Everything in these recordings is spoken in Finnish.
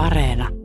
Areena.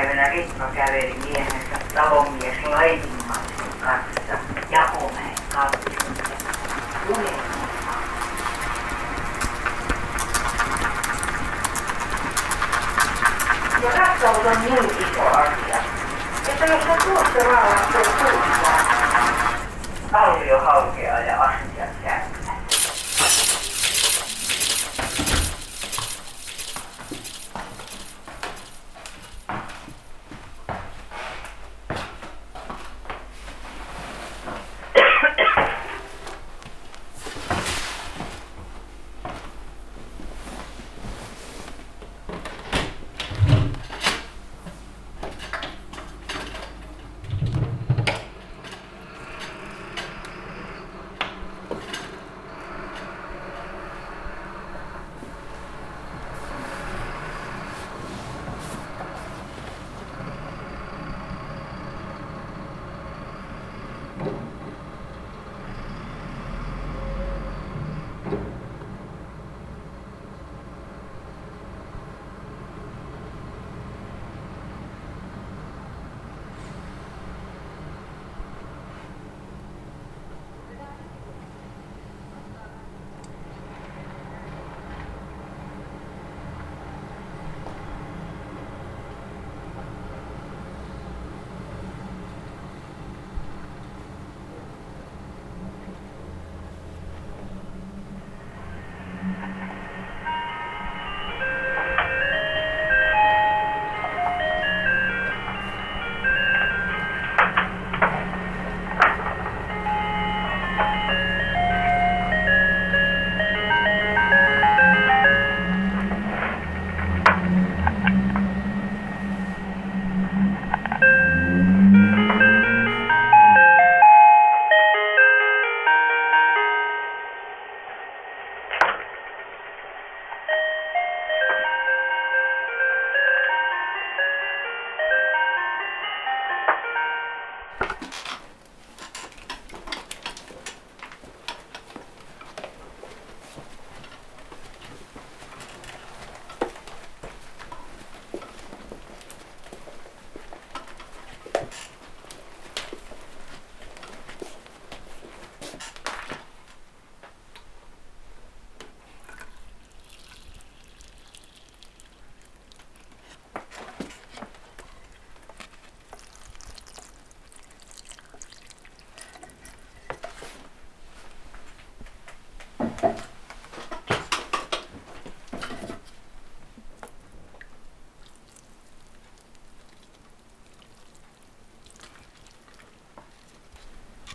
Päivänä Ritva käveli miehensä talonmies Laitinmaksun kanssa Jakomäen kaupungissa. Ja rakkaus on niin iso asia, että jos sä tuossa raalakseen suunnaan, kallio haukeaa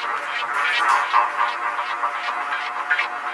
Thank you.